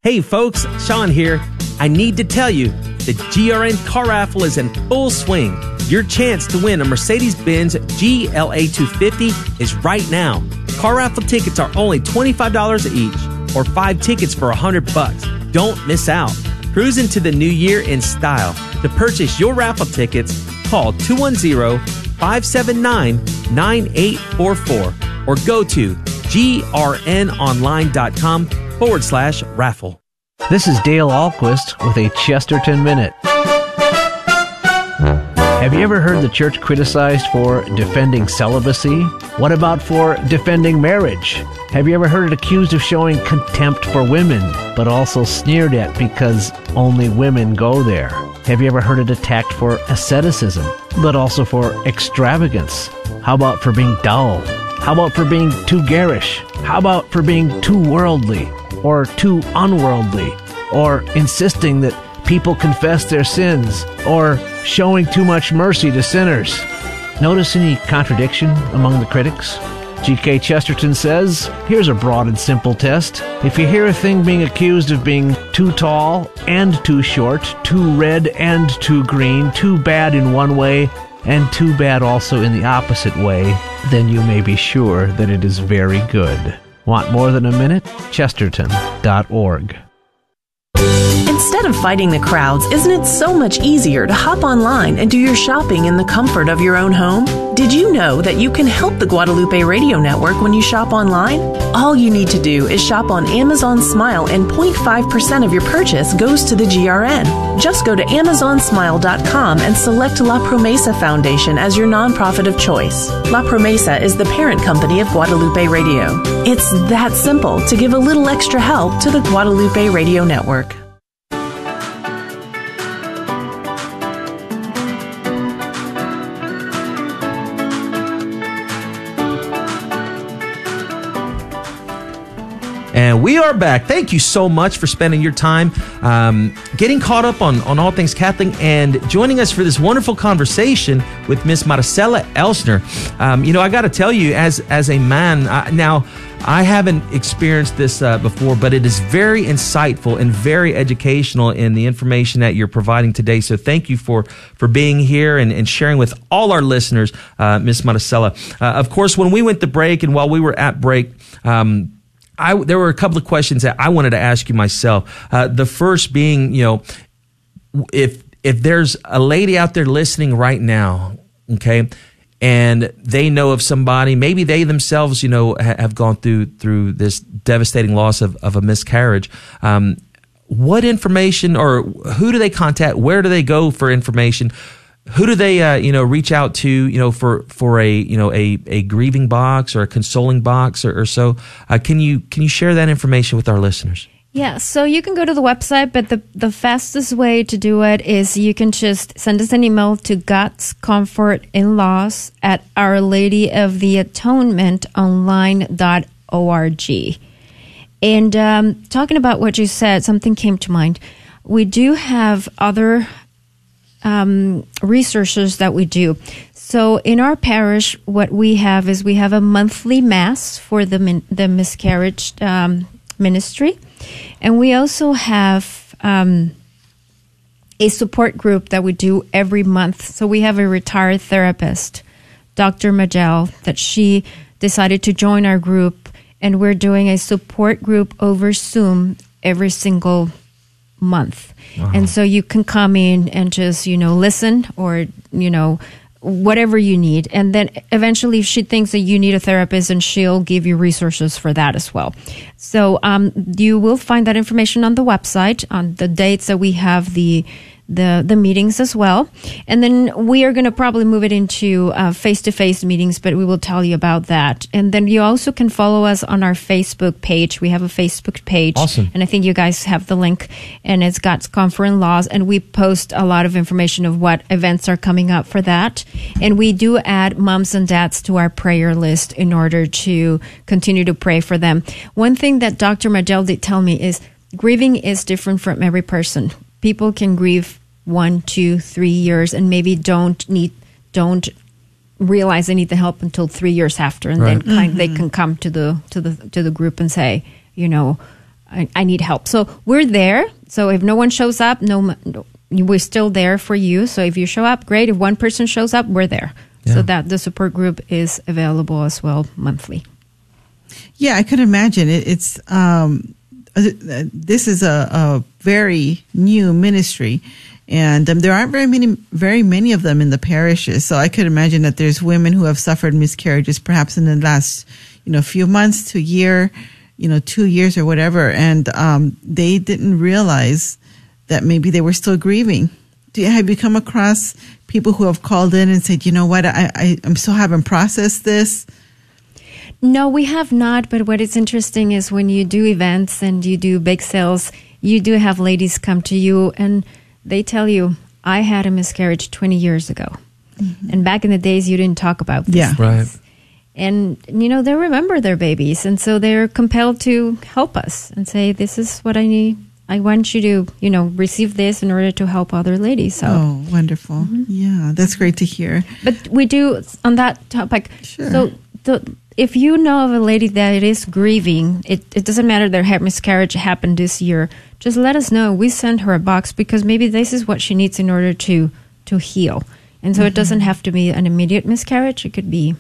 Hey folks, Sean here. I need to tell you, the GRN car raffle is in full swing. Your chance to win a Mercedes Benz GLA 250 is right now. Car raffle tickets are only $25 each, or five tickets for 100 bucks. Don't miss out. Cruise into the new year in style. To purchase your raffle tickets, call 210 579 9844 or go to grnonline.com forward slash raffle. This is Dale Ahlquist with a Chesterton Minute. Have you ever heard the church criticized for defending celibacy? What about for defending marriage? Have you ever heard it accused of showing contempt for women, but also sneered at because only women go there? Have you ever heard it attacked for asceticism, but also for extravagance? How about for being dull? How about for being too garish? How about for being too worldly or too unworldly? Or insisting that people confess their sins? Or showing too much mercy to sinners? Notice any contradiction among the critics? G.K. Chesterton says, Here's a broad and simple test. If you hear a thing being accused of being too tall and too short, too red and too green, too bad in one way, and too bad also in the opposite way, then you may be sure that it is very good. Want more than a minute? Chesterton.org. Instead of fighting the crowds, isn't it so much easier to hop online and do your shopping in the comfort of your own home? Did you know that you can help the Guadalupe Radio Network when you shop online? All you need to do is shop on Amazon Smile and 0.5% of your purchase goes to the GRN. Just go to amazonsmile.com and select La Promesa Foundation as your nonprofit of choice. La Promesa is the parent company of Guadalupe Radio. It's that simple to give a little extra help to the Guadalupe Radio Network. And we are back. Thank you so much for spending your time um, getting caught up on, on all things Catholic and joining us for this wonderful conversation with Miss Marcella Elsner. Um, you know, I got to tell you, as as a man, I, now I haven't experienced this uh, before, but it is very insightful and very educational in the information that you're providing today. So thank you for for being here and, and sharing with all our listeners, uh, Miss Marcella. Uh, of course, when we went to break and while we were at break. Um, I, there were a couple of questions that I wanted to ask you myself. Uh, the first being, you know, if if there's a lady out there listening right now, okay, and they know of somebody, maybe they themselves, you know, ha- have gone through through this devastating loss of, of a miscarriage. Um, what information or who do they contact? Where do they go for information? Who do they, uh, you know, reach out to, you know, for for a, you know, a, a grieving box or a consoling box or, or so? Uh, can you can you share that information with our listeners? Yeah, so you can go to the website, but the, the fastest way to do it is you can just send us an email to God's Comfort in Loss at Our Lady of the Atonement online.org. And um, talking about what you said, something came to mind. We do have other um, researches that we do. So in our parish, what we have is we have a monthly mass for the min- the miscarriage um, ministry, and we also have um, a support group that we do every month. So we have a retired therapist, Dr. Majel, that she decided to join our group, and we're doing a support group over Zoom every single month. And so you can come in and just, you know, listen or, you know, whatever you need. And then eventually if she thinks that you need a therapist and she'll give you resources for that as well. So um, you will find that information on the website on the dates that we have the the the meetings as well. And then we are going to probably move it into face to face meetings, but we will tell you about that. And then you also can follow us on our Facebook page. We have a Facebook page, Awesome. and I think you guys have the link, and it's got Comfort in Loss, and we post a lot of information of what events are coming up for that. And we do add moms and dads to our prayer list in order to continue to pray for them. One thing that Dr. Magel did tell me is grieving is different from every person. People can grieve one, two, three years, and maybe don't need don't realize they need the help until three years after, and then Right. kind they can come to the to the to the group and say, you know, I, I need help. So we're there. So if no one shows up, no, no, we're still there for you. So if you show up, great. If one person shows up, we're there. Yeah. So that the support group is available as well monthly. Yeah, I could imagine it, it's um, this is a, a very new ministry, and um, there aren't very many very many of them in the parishes. So I could imagine that there's women who have suffered miscarriages, perhaps in the last you know few months to year, you know two years or whatever, and um, they didn't realize that maybe they were still grieving. Do you, have you come across people who have called in and said, you know what, I, I I'm still haven't processed this? No, we have not. But what is interesting is when you do events and you do big sales, you do have ladies come to you and they tell you, I had a miscarriage 20 years ago. Mm-hmm. And back in the days, you didn't talk about this. Yeah. Right. And, you know, they remember their babies. And so they're compelled to help us and say, this is what I need. I want you to, you know, receive this in order to help other ladies. So, Oh, wonderful. Mm-hmm. Yeah, that's great to hear. but we do on that topic. Sure. So, the, if you know of a lady that is grieving, it, it doesn't matter their ha- miscarriage happened this year. Just let us know. We send her a box because maybe this is what she needs in order to to heal. And so it mm-hmm. doesn't have to be an immediate miscarriage. It could be,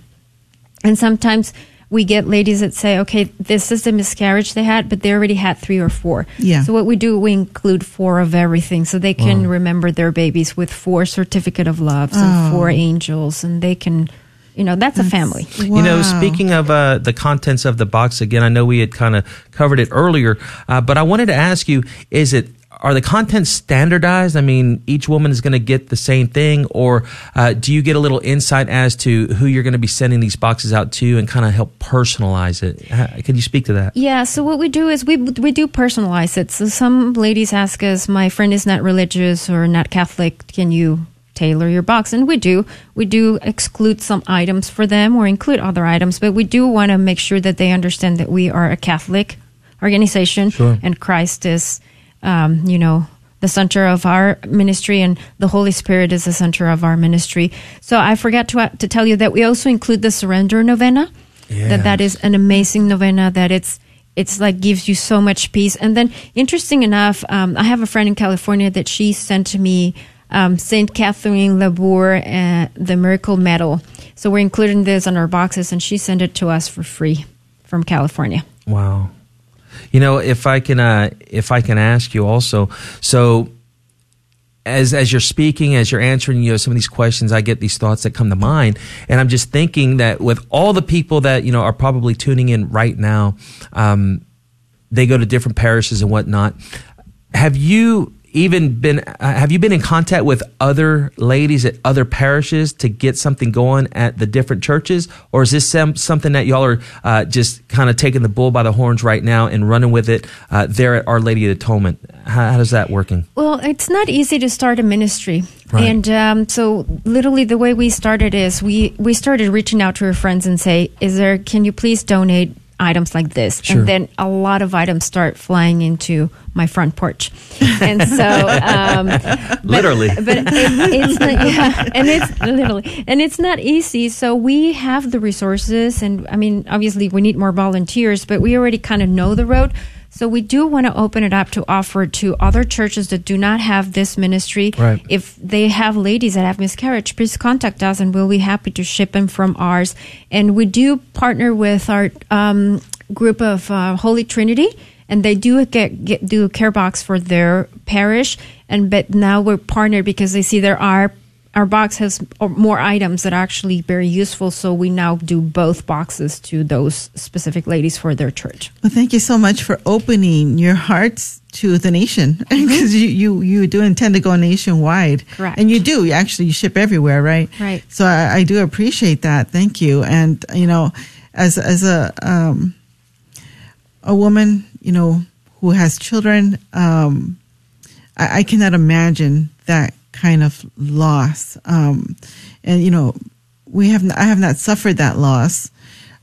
and sometimes we get ladies that say, okay, this is the miscarriage they had, but they already had three or four. Yeah. So what we do, we include four of everything, so they can oh. remember their babies with four certificate of loves and four oh. angels, and they can, you know, that's a family. You know, speaking of uh, the contents of the box again, I know we had kind of covered it earlier, uh, but I wanted to ask you: Is it are the contents standardized? I mean, each woman is going to get the same thing, or uh, do you get a little insight as to who you're going to be sending these boxes out to, and kind of help personalize it? How, can you speak to that? Yeah, so what we do is we we do personalize it. So some ladies ask us, "My friend is not religious or not Catholic. Can you tailor your box?" And we do. We do exclude some items for them or include other items, but we do want to make sure that they understand that we are a Catholic organization Sure. and Christ is, um, you know. The center of our ministry and the Holy Spirit is the center of our ministry. So I forgot to to tell you that we also include the Surrender Novena. That that is an amazing novena. That it's it's like gives you so much peace. And then, interesting enough, um, I have a friend in California that she sent to me um, Saint Catherine Labouré, uh, the Miracle Medal. So we're including this on our boxes, and she sent it to us for free from California. Wow. You know, if I can, uh, if I can ask you also, so as as you're speaking, as you're answering, you know, some of these questions, I get these thoughts that come to mind, and I'm just thinking that with all the people that you know are probably tuning in right now, um, they go to different parishes and whatnot. Have you even been uh, have you been in contact with other ladies at other parishes to get something going at the different churches or is this some, something that y'all are uh, just kind of taking the bull by the horns right now and running with it uh, there at our lady of atonement how, how does that working Well, it's not easy to start a ministry. Right. And um, so, literally, the way we started is we, we started reaching out to our friends and say, "Is there? Can you please donate items like this?" Sure. And then a lot of items start flying into my front porch. And so, um, but- Literally. but it, it's not, yeah, and it's literally, and it's not easy. So we have the resources, and I mean, obviously, we need more volunteers, but we already kind of know the road. So we do want to open it up to offer to other churches that do not have this ministry. Right. If they have ladies that have miscarriage, please contact us and we'll be happy to ship them from ours. And we do partner with our um, group of uh, Holy Trinity. And they do get, get do a care box for their parish, and but now we're partnered because they see there are our box has more items that are actually very useful. So we now do both boxes to those specific ladies for their church. Well, thank you so much for opening your hearts to the nation because you, you, you do intend to go nationwide. Correct. And you do. You actually you ship everywhere, right? Right. So I, I do appreciate that. Thank you. And, you know, as, as a, um, a woman, you know, who has children, um, I, I cannot imagine that kind of loss. Um, and you know, we have I have not suffered that loss.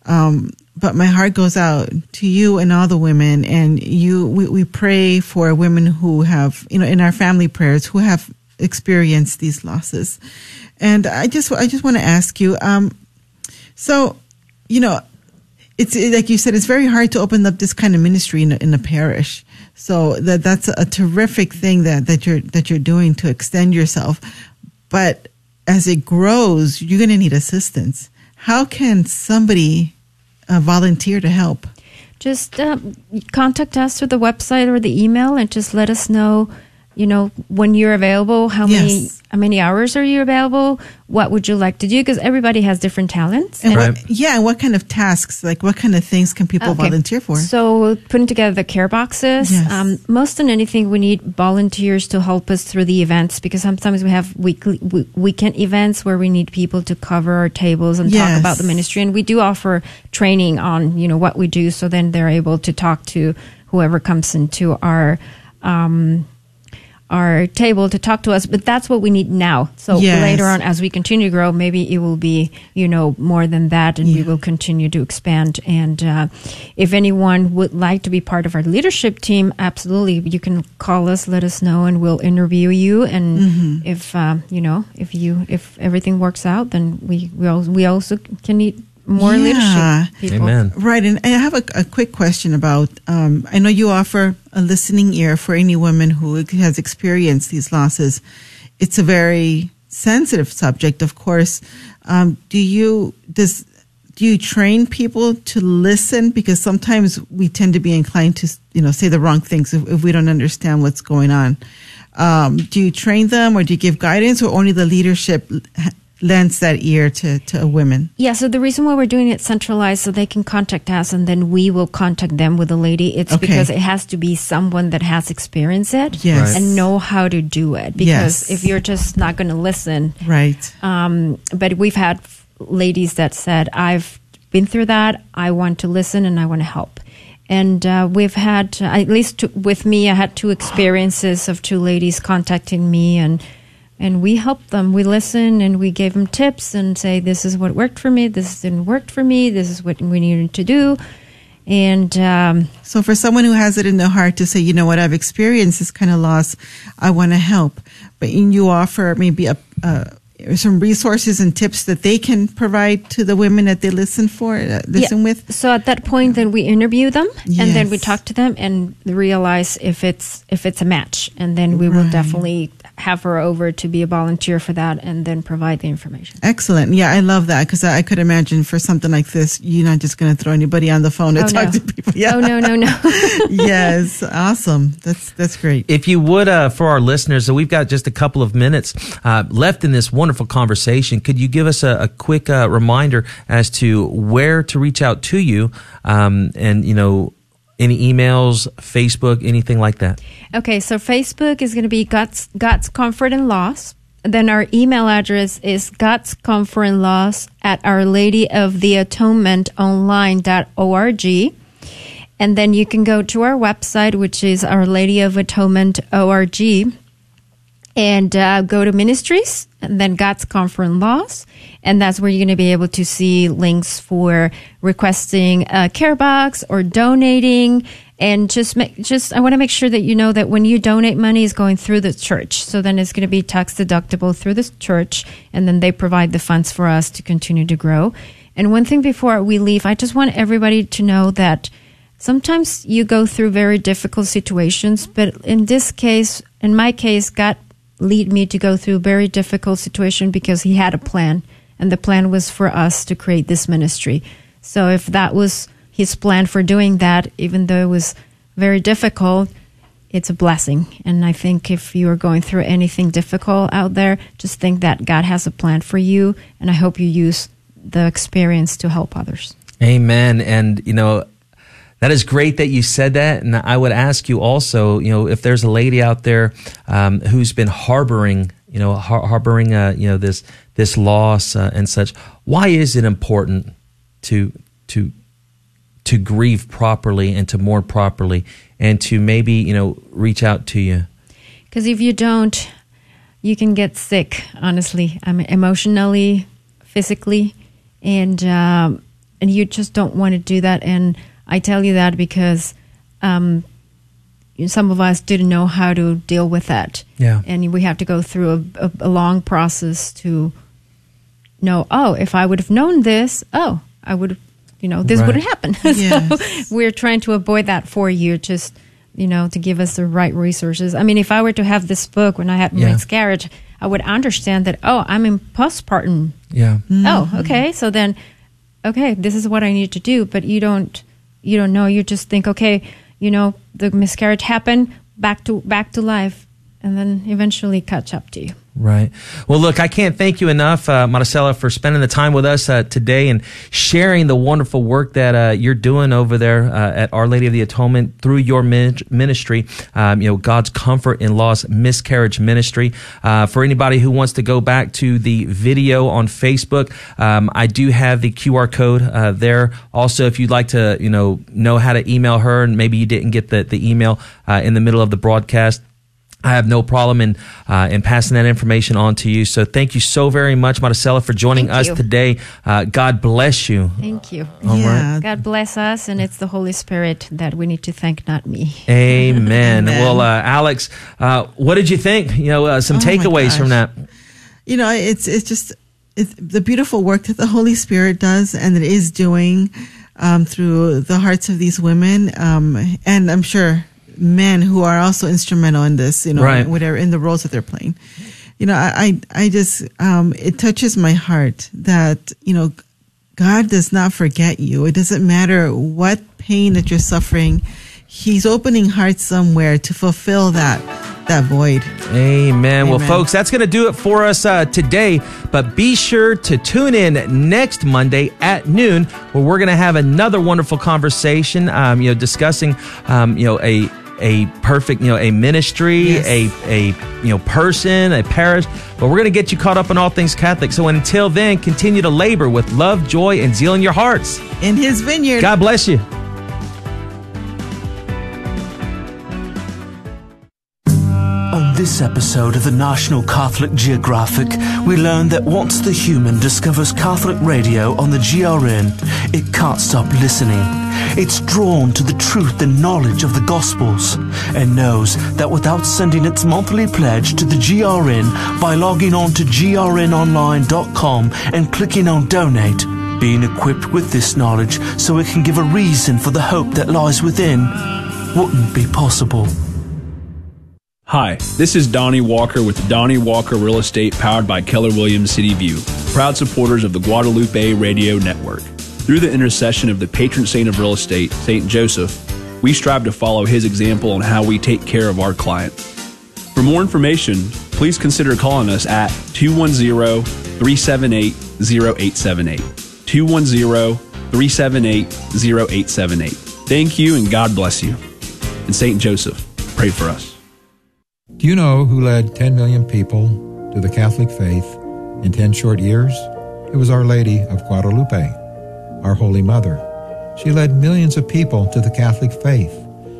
Um, but my heart goes out to you and all the women and you we, we pray for women who have you know in our family prayers who have experienced these losses and i just i just want to ask you um so you know it's like you said it's very hard to open up this kind of ministry in in a parish so that that's a terrific thing that that you're that you're doing to extend yourself. But as it grows you're going to need assistance. How can somebody uh, volunteer to help? Just uh, contact us through the website or the email and just let us know you know when you're available how Yes. many how many hours are you available what would you like to do because everybody has different talents and what, yeah what kind of tasks like what kind of things can people Okay. volunteer for So putting together the care boxes. Yes. Um, most than anything, we need volunteers to help us through the events because sometimes we have weekly we, weekend events where we need people to cover our tables and talk about the ministry. And we do offer training on you know what we do, so then they're able to talk to whoever comes into our. Um, our table to talk to us, but that's what we need now. So Yes. later on, as we continue to grow, maybe it will be, you know, more than that, and we will continue to expand. And uh, if anyone would like to be part of our leadership team, absolutely, you can call us, let us know, and we'll interview you. And Mhm. if uh, you know, if you if everything works out, then we we also, we also can need more Yeah. leadership people. Right. And I have a, a quick question about um, I know you offer a listening ear for any woman who has experienced these losses. It's a very sensitive subject, of course. Um, do you, does, do you train people to listen? Because sometimes we tend to be inclined to, you know, say the wrong things if, if we don't understand what's going on. Um, do you train them or do you give guidance or only the leadership lends that ear to, to women? Yeah, so the reason why we're doing it centralized so they can contact us and then we will contact them with a lady, it's Okay. because it has to be someone that has experienced it Yes. And know how to do it. Because Yes. if you're just not going to listen, Right. um, but we've had ladies that said, I've been through that, I want to listen and I want to help. And uh, we've had, uh, at least two, with me, I had two experiences of two ladies contacting me and and we helped them. We listened and we gave them tips and say, this is what worked for me, this didn't work for me, this is what we needed to do. And um, So for someone who has it in their heart to say, you know what, I've experienced this kind of loss, I want to help, but you offer maybe a, uh, some resources and tips that they can provide to the women that they listen for, uh, listen Yeah. with. So at that point, then we interview them, and then we talk to them and realize if it's if it's a match, and then we will Right. definitely have her over to be a volunteer for that, and then provide the information. Excellent. Yeah, I love that because I, I could imagine for something like this, you're not just going to throw anybody on the phone to Oh, talk no. to people. Yeah. Oh no no no! yes, awesome. That's that's great. If you would, uh, for our listeners, so we've got just a couple of minutes uh, left in this wonderful conversation. Could you give us a, a quick uh, reminder as to where to reach out to you, um, and you know, any emails, Facebook, anything like that? Okay, so Facebook is going to be God's God's Comfort and Loss. Then our email address is God's Comfort and Loss at Our Lady of the Atonement Online.org. And then you can go to our website, which is Our Lady of Atonement org, and uh, go to ministries, and then God's Comfort in Loss. And that's where you're going to be able to see links for requesting a care box or donating. And just make, just, I want to make sure that you know that when you donate money is going through the church. So then it's going to be tax deductible through the church. And then they provide the funds for us to continue to grow. And one thing before we leave, I just want everybody to know that sometimes you go through very difficult situations, but in this case, in my case, God lead me to go through a very difficult situation because He had a plan, and the plan was for us to create this ministry. So if that was His plan for doing that, even though it was very difficult, it's a blessing. And I think if you are going through anything difficult out there, just think that God has a plan for you, and I hope you use the experience to help others. Amen. And, you know, that is great that you said that. And I would ask you also, you know, if there's a lady out there um, who's been harboring, you know, har- harboring, uh, you know, this this loss uh, and such, why is it important to to to grieve properly and to mourn properly and to maybe you know reach out to you? Because if you don't, you can get sick. Honestly, I mean, emotionally, physically, and um, and you just don't want to do that. And I tell you that because um, some of us didn't know how to deal with that. Yeah. And we have to go through a, a, a long process to know, oh, if I would have known this, oh, I would have, you know, this Right. wouldn't happen. Yes. so we're trying to avoid that for you, just, you know, to give us the right resources. I mean, if I were to have this book when I had Yeah. my miscarriage, I would understand that, oh, I'm in postpartum Yeah. oh okay so then okay this is what i need to do but you don't you don't know you just think okay you know the miscarriage happened back to back to life. And then eventually catch up to you Right. Well, look, I can't thank you enough, uh, Marcela, for spending the time with us uh, today and sharing the wonderful work that uh, you're doing over there uh, at Our Lady of the Atonement through your ministry. Um, you know, God's Comfort in Loss Miscarriage Ministry. Uh, for anybody who wants to go back to the video on Facebook, um, I do have the QR code uh, there. Also, if you'd like to, you know, know how to email her, and maybe you didn't get the the email uh, in the middle of the broadcast. I have no problem in uh, in passing that information on to you. So thank you so very much, Marcela, for joining Thank us you. today. Uh, God bless you. thank you All yeah. god bless us and it's the holy spirit that we need to thank not me Amen. Amen. Well, uh, Alex, uh, what did you think? You know, uh, some Oh takeaways from that. you know it's it's just it's the beautiful work that the holy spirit does and it is doing um, through the hearts of these women um, and i'm sure men who are also instrumental in this you know Right. whatever in the roles that they're playing you know i i, I just um, it touches my heart that you know god does not forget you it doesn't matter what pain that you're suffering he's opening hearts somewhere to fulfill that that void Amen. Well, folks, that's going to do it for us uh, today. But be sure to tune in next Monday at noon, where we're going to have another wonderful conversation. Um, you know, discussing, um, you know, a a perfect, you know, a ministry, Yes. a a you know person, a parish. But we're going to get you caught up on all things Catholic. So until then, continue to labor with love, joy, and zeal in your hearts. in his vineyard God bless you. This episode of the National Catholic Geographic, we learn that once the human discovers Catholic radio on the GRN, it can't stop listening. It's drawn to the truth and knowledge of the Gospels and knows that without sending its monthly pledge to the GRN by logging on to grnonline.com and clicking on donate, being equipped with this knowledge so it can give a reason for the hope that lies within wouldn't be possible. Hi, this is Donnie Walker with Donnie Walker Real Estate powered by Keller Williams City View, proud supporters of the Guadalupe Radio Network. Through the intercession of the patron saint of real estate, St. Joseph, we strive to follow his example on how we take care of our clients. For more information, please consider calling us at 210 378 0878. 210 378 0878. Thank you and God bless you. And St. Joseph, pray for us. Do you know who led 10 million people to the Catholic faith in 10 short years? It was Our Lady of Guadalupe, our Holy Mother. She led millions of people to the Catholic faith,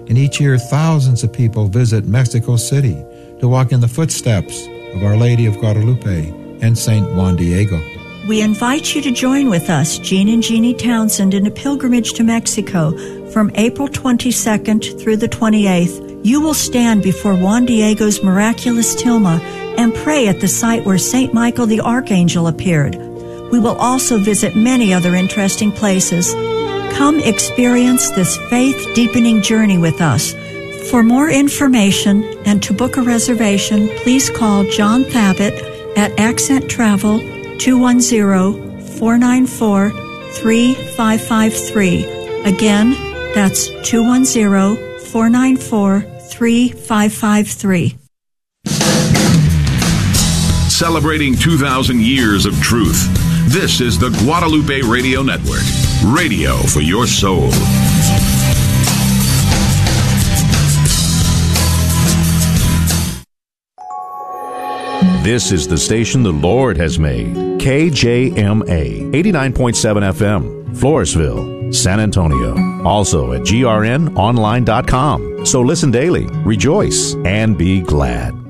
and each year thousands of people visit Mexico City to walk in the footsteps of Our Lady of Guadalupe and Saint Juan Diego. We invite you to join with us, Jean and Jeannie Townsend, in a pilgrimage to Mexico from April 22nd through the 28th. You will stand before Juan Diego's miraculous tilma and pray at the site where St. Michael the Archangel appeared. We will also visit many other interesting places. Come experience this faith deepening journey with us. For more information and to book a reservation, please call John Thabit at Accent Travel 210 494 3553. Again, that's 210 494 3553. Celebrating 2,000 years of truth. This is the Guadalupe Radio Network, radio for your soul. This is the station the Lord has made. KJMA 89.7 FM, Floresville, San Antonio. Also at grnonline.com. So listen daily, rejoice, and be glad.